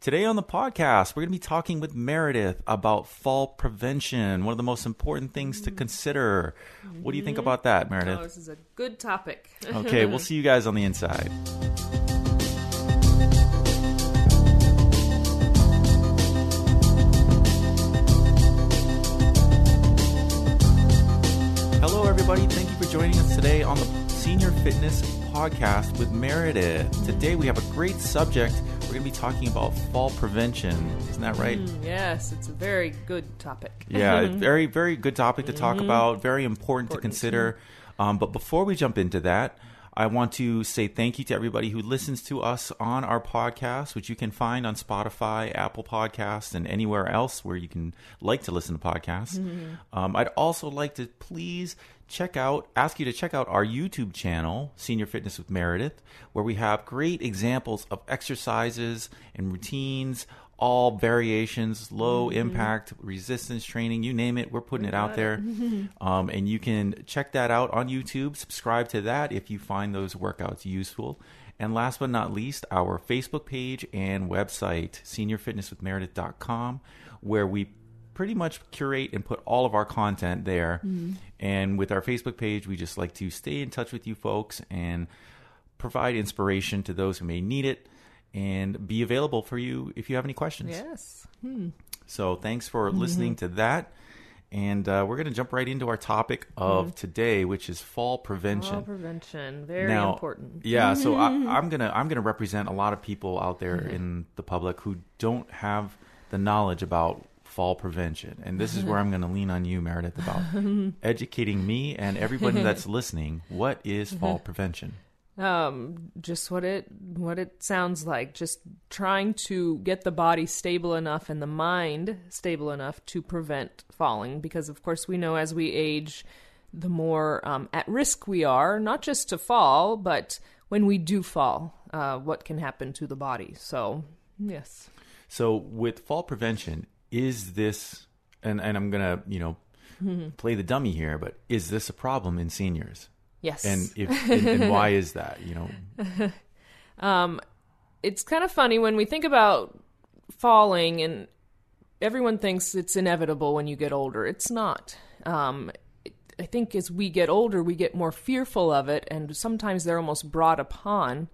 Today on the podcast, we're going to be talking with Meredith about fall prevention, one of the most important things to mm-hmm. consider. What do you think mm-hmm. about that, Meredith? Oh, this is a good topic. Okay, we'll see you guys on the inside. Hello, everybody. Thank you for joining us today on the Senior Fitness Podcast with Meredith. Today, we have a great subject. We're going to be talking about fall prevention. Isn't that right? Mm, yes, it's a very good topic. Yeah, very, very good topic to talk about. Very important, to consider. Um, but before we jump into that, I want to say thank you to everybody who listens to us on our podcast, which you can find on Spotify, Apple Podcasts, and anywhere else where you can like to listen to podcasts. Um, I'd also like to please check out, ask you to check out our YouTube channel, Senior Fitness with Meredith, where we have great examples of exercises and routines, all variations, low impact, resistance training, you name it, we're putting it out there. um, and you can check that out on YouTube, subscribe to that if you find those workouts useful. And last but not least, our Facebook page and website, seniorfitnesswithmeredith.com, where we pretty much curate and put all of our content there. And with our Facebook page, we just like to stay in touch with you folks and provide inspiration to those who may need it and be available for you if you have any questions. Yes. Hmm. So thanks for mm-hmm. listening to that. And uh, we're going to jump right into our topic of mm-hmm. today, which is fall prevention. Fall prevention, very Now, important. Yeah, so I, I'm gonna I'm gonna represent a lot of people out there mm-hmm. in the public who don't have the knowledge about fall prevention, and this is where I'm gonna lean on you, Meredith, about educating me and everybody that's listening. What is fall prevention? Um, just what it what it sounds like. Just trying to get the body stable enough and the mind stable enough to prevent falling, because of course we know as we age, the more um, at risk we are, not just to fall, but when we do fall, uh, what can happen to the body. So yes. So with fall prevention, is this and and I'm gonna you know play the dummy here, but is this a problem in seniors? Yes. And if and, and why is that? You know, it's kind of funny when we think about falling and everyone thinks it's inevitable when you get older. It's not. Um, I think as we get older, we get more fearful of it, and sometimes they're almost brought upon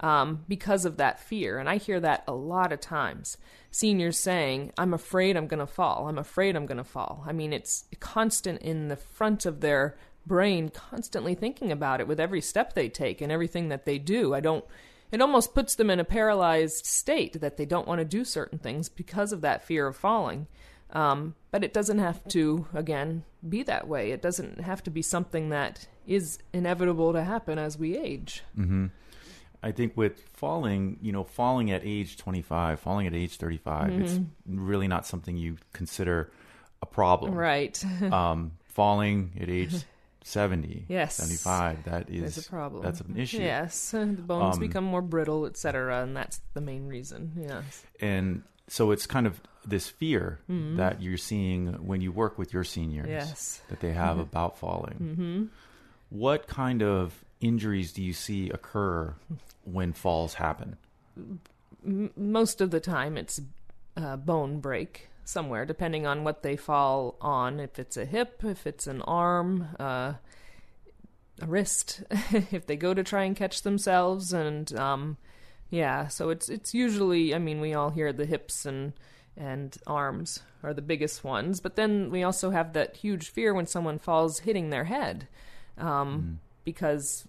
um, because of that fear. And I hear that a lot of times. Seniors saying, I'm afraid I'm going to fall. I'm afraid I'm going to fall. I mean, it's constant in the front of their brain, constantly thinking about it with every step they take and everything that they do. I don't it almost puts them in a paralyzed state that they don't want to do certain things because of that fear of falling. Um, but it doesn't have to, again, be that way. It doesn't have to be something that is inevitable to happen as we age. I think with falling, you know, falling at age 25, falling at age 35, it's really not something you consider a problem. Right. Um, falling at age 70, Yes. 75, that is There's a problem. That's an issue. yes. The bones Um, become more brittle, etc., and that's the main reason. Yes. And so it's kind of this fear that you're seeing when you work with your seniors Yes. that they have about falling. Mm-hmm. What kind of injuries do you see occur when falls happen? Most of the time it's a bone break somewhere depending on what they fall on. If it's a hip if it's an arm uh, a wrist if they go to try and catch themselves. And um, yeah so it's it's usually i mean we all hear the hips and and arms are the biggest ones. But then we also have that huge fear when someone falls hitting their head um, because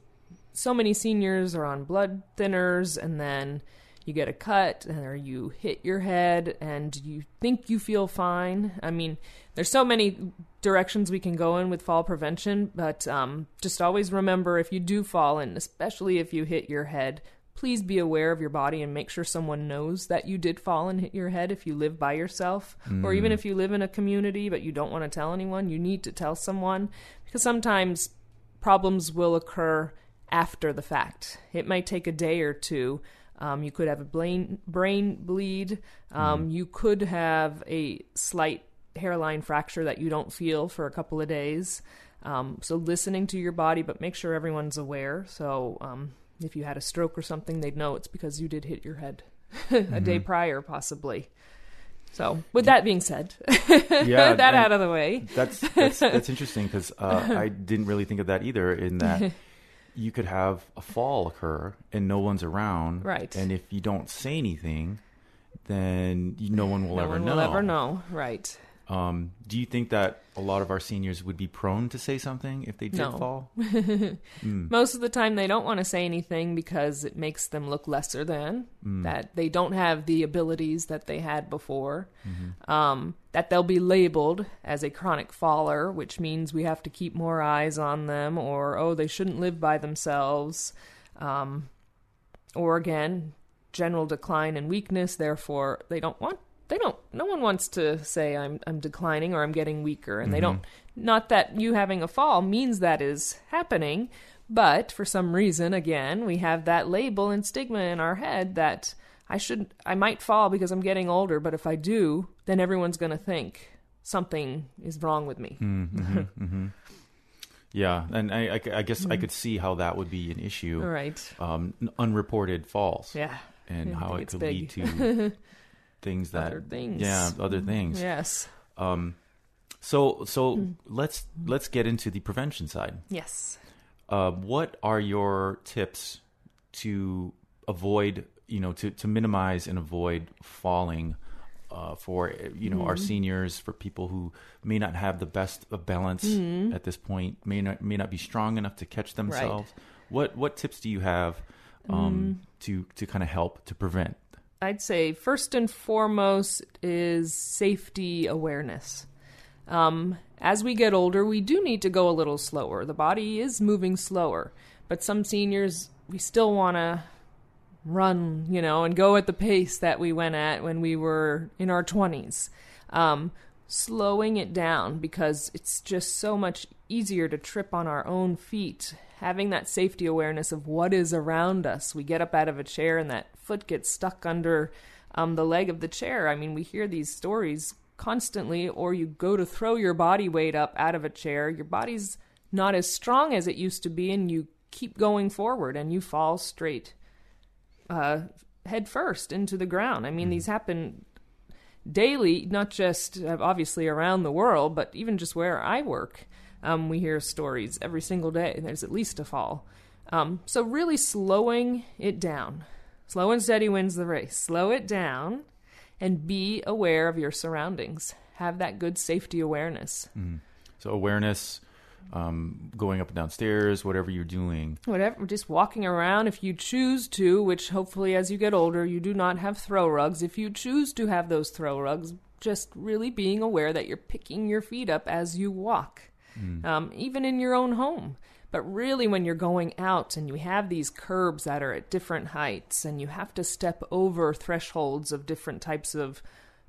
so many seniors are on blood thinners and then you get a cut or you hit your head and you think you feel fine. I mean, there's so many directions we can go in with fall prevention, but um, just always remember if you do fall and especially if you hit your head, please be aware of your body and make sure someone knows that you did fall and hit your head if you live by yourself or even if you live in a community but you don't want to tell anyone, you need to tell someone because sometimes problems will occur after the fact. It might take a day or two. Um, you could have a brain brain bleed. Um, You could have a slight hairline fracture that you don't feel for a couple of days. Um, so listening to your body, but make sure everyone's aware. So um, if you had a stroke or something, they'd know it's because you did hit your head. a day prior, possibly. So, with that being said, Yeah, that out of the way. That's that's, that's interesting because uh, I didn't really think of that either. In that you could have a fall occur and no one's around, Right. And if you don't say anything, then you, no one will no ever one know. will ever know, right? Um, do you think that a lot of our seniors would be prone to say something if they did No. fall? Most of the time, they don't want to say anything because it makes them look lesser than that. They don't have the abilities that they had before. Um, that they'll be labeled as a chronic faller, which means we have to keep more eyes on them, or oh, they shouldn't live by themselves. Um, or again, general decline and weakness. Therefore, they don't want. They don't. No one wants to say I'm I'm declining or I'm getting weaker, and they mm-hmm. don't. Not that you having a fall means that is happening, but for some reason, again, we have that label and stigma in our head that I should. I might fall because I'm getting older, but if I do, then everyone's going to think something is wrong with me. Mm-hmm, mm-hmm, yeah, and I, I, I guess I could see how that would be an issue. Right. Um, unreported falls. Yeah. and how it could big. lead to things that Other things. yeah other things Yes. um so so Hmm. let's let's get into the prevention side Yes. uh what are your tips to avoid you know to to minimize and avoid falling uh, for you know our Hmm. seniors, for people who may not have the best of balance Hmm. at this point, may not may not be strong enough to catch themselves. What what tips do you have um, Hmm. to to kind of help to prevent? I'd say first and foremost is safety awareness. Um, as we get older, we do need to go a little slower. The body is moving slower, but some seniors, we still want to run, you know, and go at the pace that we went at when we were in our 20s. Um, slowing it down because it's just so much easier to trip on our own feet. Having that safety awareness of what is around us. We get up out of a chair and that foot gets stuck under um, the leg of the chair. I mean, we hear these stories constantly, or you go to throw your body weight up out of a chair. Your body's not as strong as it used to be, and you keep going forward and you fall straight uh, head first into the ground. I mean, these happen daily, not just uh, obviously around the world, but even just where I work. Um, we hear stories every single day. There's at least a fall. Um, so, really slowing it down. Slow and steady wins the race. Slow it down and be aware of your surroundings. Have that good safety awareness. So awareness, um, going up and down stairs, whatever you're doing. whatever just walking around if you choose to which hopefully as you get older you do not have throw rugs if you choose to have those throw rugs just really being aware that you're picking your feet up as you walk um, even in your own home but really when you're going out and you have these curbs that are at different heights and you have to step over thresholds of different types of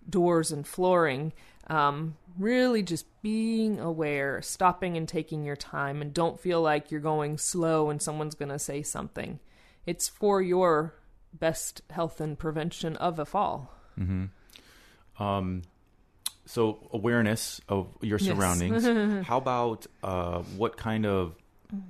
doors and flooring. Um, really just being aware, stopping and taking your time, and don't feel like you're going slow and someone's going to say something. It's for your best health and prevention of a fall. Um, so awareness of your Yes. surroundings. How about uh, what kind of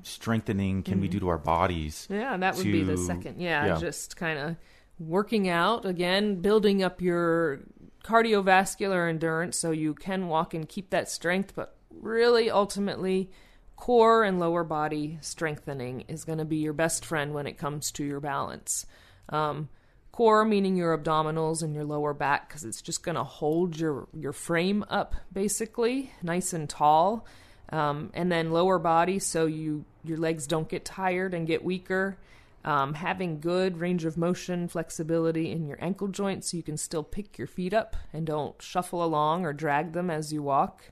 strengthening can we do to our bodies? Yeah, that would be the second. Yeah, yeah. just kind of working out again, building up your cardiovascular endurance so you can walk and keep that strength, but really ultimately core and lower body strengthening is going to be your best friend when it comes to your balance. Um, core meaning your abdominals and your lower back because it's just going to hold your your frame up basically nice and tall um, and then lower body so you your legs don't get tired and get weaker. Um, having good range of motion flexibility in your ankle joints so you can still pick your feet up and don't shuffle along or drag them as you walk.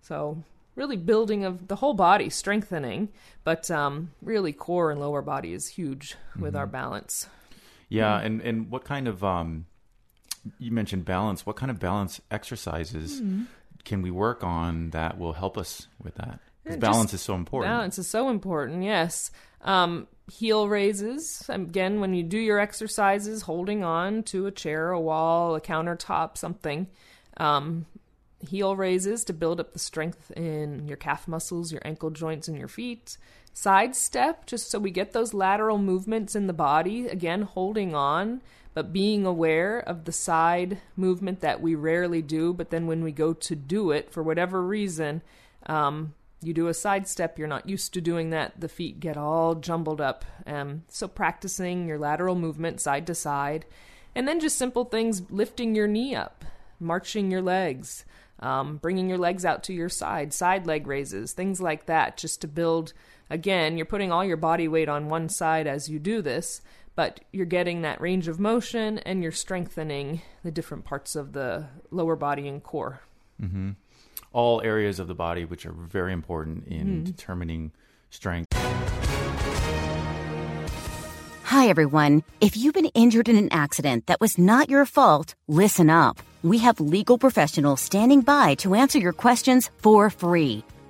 So really building of the whole body strengthening. But um, really core and lower body is huge with our balance. Yeah, and and what kind of um, you mentioned balance. What kind of balance exercises can we work on that will help us with that? 'Cause Yeah, balance is so important. Balance is so important, yes. Um, heel raises, again, when you do your exercises, holding on to a chair, a wall, a countertop, something. Um, heel raises to build up the strength in your calf muscles, your ankle joints, and your feet. Side step, just so we get those lateral movements in the body, again, holding on, but being aware of the side movement that we rarely do, but then when we go to do it for whatever reason, um, you do a side step, you're not used to doing that, the feet get all jumbled up. Um, so practicing your lateral movement side to side, and then just simple things lifting your knee up, marching your legs, um, bringing your legs out to your side, side leg raises, things like that, just to build. Again, you're putting all your body weight on one side as you do this, but you're getting that range of motion and you're strengthening the different parts of the lower body and core. Mm-hmm. All areas of the body, which are very important in mm. determining strength. Hi, everyone. If you've been injured in an accident that was not your fault, listen up. We have legal professionals standing by to answer your questions for free.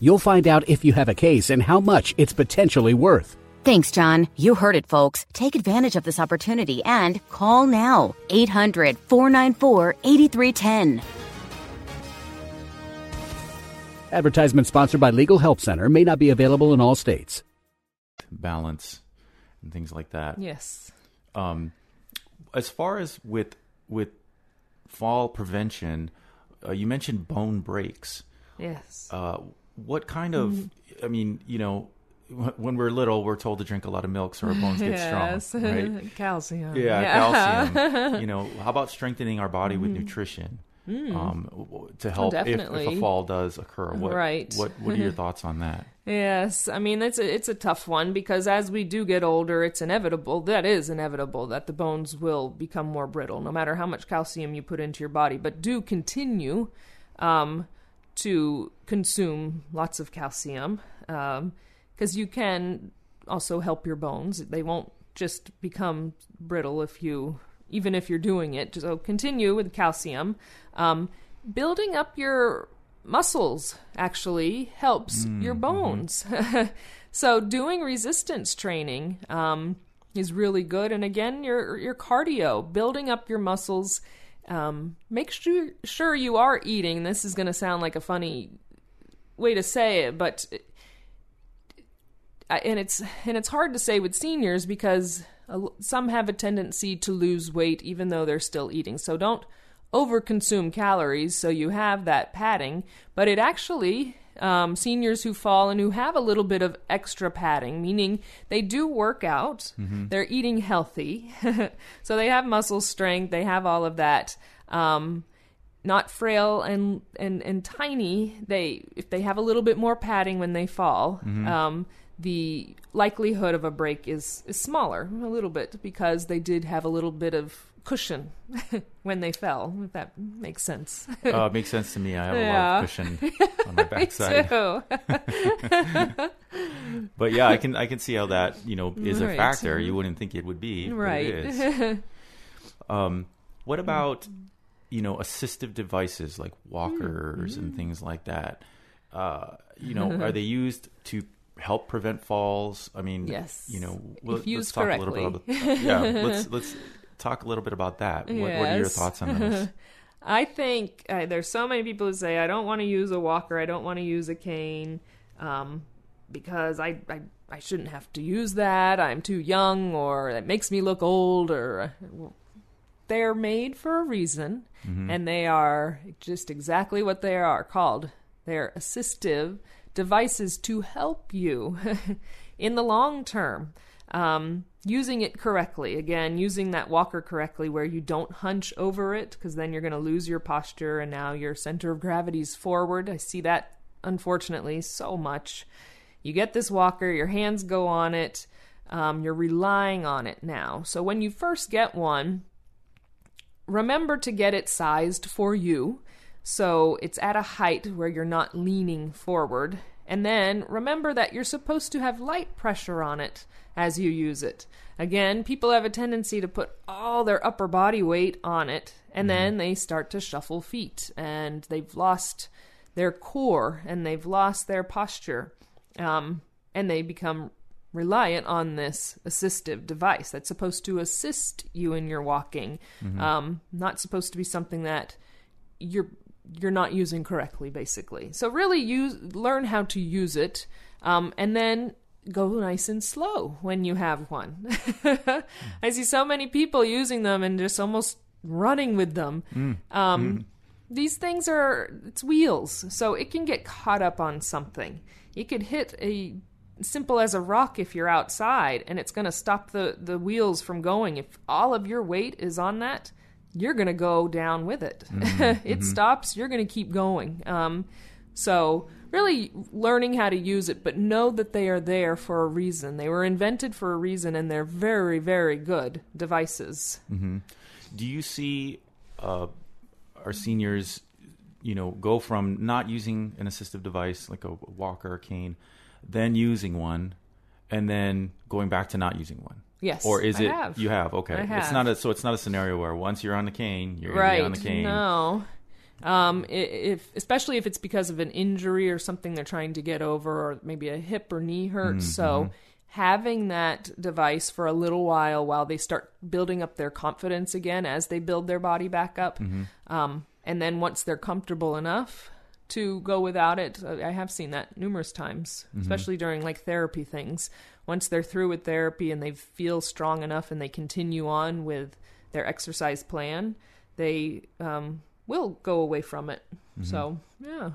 You'll find out if you have a case and how much it's potentially worth. Thanks, John. You heard it, folks. Take advantage of this opportunity and call now 800 494 8310. Advertisement sponsored by Legal Help Center may not be available in all states. Balance and things like that. Yes. Um, as far as with with fall prevention, uh, you mentioned bone breaks. Yes. Uh, what kind of? Mm. I mean, you know, when we're little, we're told to drink a lot of milk so our bones get yes. strong, right? calcium. Yeah, yeah, calcium. you know, how about strengthening our body mm with mm-hmm. nutrition mm. um, to help oh, if, if, a fall does occur? What, right. What What are your thoughts on that? Yes, I mean it's a, it's a tough one because as we do get older, it's inevitable. That is inevitable that the bones will become more brittle, no matter how much calcium you put into your body. But do continue um, to consume lots of calcium. Um, because you can also help your bones. They won't just become brittle if you, even if you're doing it. So continue with calcium. Um, building up your muscles actually helps mm, your bones. So doing resistance training um, is really good. And again, your your cardio, building up your muscles. Um, make sure sure you are eating. This is going to sound like a funny way to say it, but and it's and it's hard to say with seniors because some have a tendency to lose weight even though they're still eating. So don't overconsume calories so you have that padding. But it actually um, seniors who fall and who have a little bit of extra padding, meaning they do work out, mm-hmm. they're eating healthy, so they have muscle strength, they have all of that. Um, not frail and, and, and tiny. They if they have a little bit more padding when they fall, mm-hmm. um, the likelihood of a break is, is smaller a little bit because they did have a little bit of cushion when they fell. If that makes sense. uh, it makes sense to me. I have yeah. a lot of cushion on my backside. too. but yeah, I can I can see how that you know is right. a factor. You wouldn't think it would be, right? um, what about you know assistive devices like walkers mm. and things like that? Uh, you know, are they used to help prevent falls? I mean, yes. You know, if let's talk correctly. a little bit about yeah. Let's let's talk a little bit about that. What, yes. what are your thoughts on those? I think uh, there's so many people who say I don't want to use a walker, I don't want to use a cane, um, because I, I I shouldn't have to use that. I'm too young, or it makes me look old, or they're made for a reason, mm-hmm. and they are just exactly what they are called. They're assistive devices to help you in the long term. Um, using it correctly, again, using that walker correctly where you don't hunch over it because then you're going to lose your posture and now your center of gravity is forward. I see that unfortunately so much. You get this walker, your hands go on it, um, you're relying on it now. So when you first get one, remember to get it sized for you. So it's at a height where you're not leaning forward And then remember that you're supposed to have light pressure on it as you use it. Again, people have a tendency to put all their upper body weight on it, and then they start to shuffle feet, and they've lost their core and they've lost their posture, um, and they become reliant on this assistive device that's supposed to assist you in your walking, um, not supposed to be something that you're you're not using correctly, basically. So really, use learn how to use it, um, and then go nice and slow when you have one. I see so many people using them and just almost running with them. Um, These things are it's wheels, so it can get caught up on something. You could hit a simple as a rock if you're outside, and it's going to stop the the wheels from going. If all of your weight is on that, you're going to go down with it. it stops, you're going to keep going. Um, so, really learning how to use it, but know that they are there for a reason. They were invented for a reason, and they're very, very good devices. Do you see uh, our seniors, you know, go from not using an assistive device like a walker or cane, then using one, and then going back to not using one? Yes, Or is I it have. you have? Okay, I it's not a so it's not a scenario where once you're on the cane, you're right on the cane. no um if especially if it's because of an injury or something they're trying to get over or maybe a hip or knee hurt Mm-hmm. so having that device for a little while while they start building up their confidence again as they build their body back up Mm-hmm. um and then once they're comfortable enough to go without it uh, i have seen that numerous times Mm-hmm. especially during like therapy things once they're through with therapy and they feel strong enough and they continue on with their exercise plan they um, will go away from it so yeah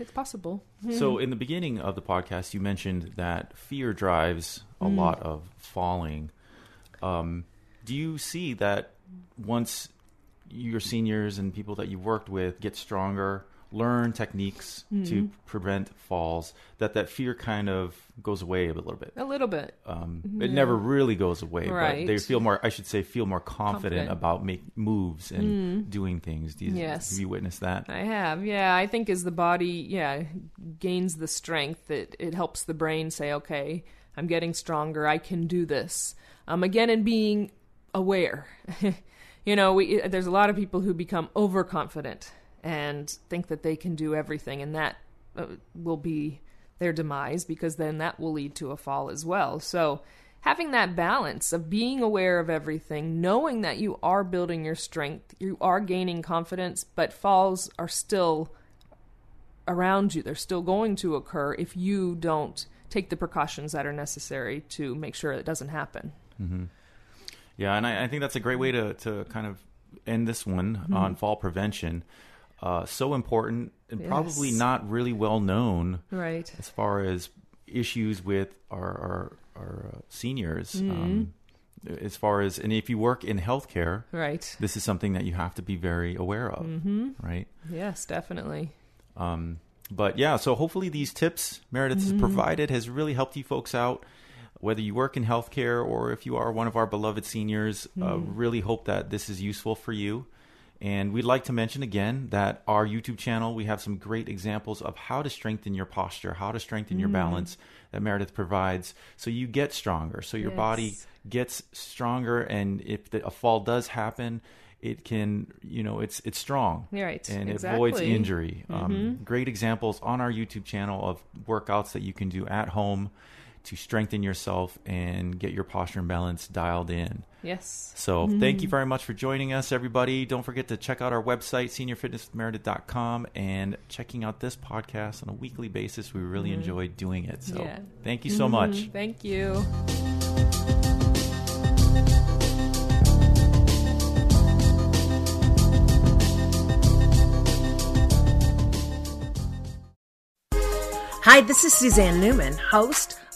it's possible So in the beginning of the podcast, you mentioned that fear drives a Mm. lot of falling. Um, do you see that once your seniors and people that you worked with get stronger, learn techniques Mm-hmm. to prevent falls, that that fear kind of goes away a little bit? a little bit Um, It never really goes away, but they feel more. I should say, feel more confident, Confident. about make moves and doing things. Do you, Yes. have you witnessed that? I have, yeah. I think as the body, yeah, gains the strength, it it helps the brain say, okay, I'm getting stronger. I can do this. Um, again, and being aware. you know, we there's a lot of people who become overconfident and think that they can do everything, and that uh, will be their demise because then that will lead to a fall as well. So. Having that balance of being aware of everything, knowing that you are building your strength, you are gaining confidence, but falls are still around you. They're still going to occur if you don't take the precautions that are necessary to make sure it doesn't happen. Yeah, and I, I think that's a great way to, to kind of end this one Mm-hmm. on fall prevention. Uh, so important and probably not really well known Right. as far as issues with our our, our uh, seniors. Mm-hmm. Um, as far as and if you work in healthcare, Right. this is something that you have to be very aware of, Mm-hmm. right? Yes, definitely. Um, but yeah, so hopefully these tips Meredith Mm-hmm. has provided has really helped you folks out. Whether you work in healthcare or if you are one of our beloved seniors, uh, Mm-hmm. really hope that this is useful for you. And we'd like to mention again that our YouTube channel, we have some great examples of how to strengthen your posture, how to strengthen your Mm. balance that Meredith provides so you get stronger, so your body gets stronger. And if the, a fall does happen, it can, you know, it's it's strong Right, and it avoids exactly. Mm-hmm. injury. Um, great examples on our YouTube channel of workouts that you can do at home to strengthen yourself and get your posture and balance dialed in. Yes. So Mm-hmm. thank you very much for joining us, everybody. Don't forget to check out our website, seniorfitnessmeredith.com, and checking out this podcast on a weekly basis. We really enjoy doing it. So Mm-hmm. Yeah. thank you so much. Thank you. Hi, this is Suzanne Newman, host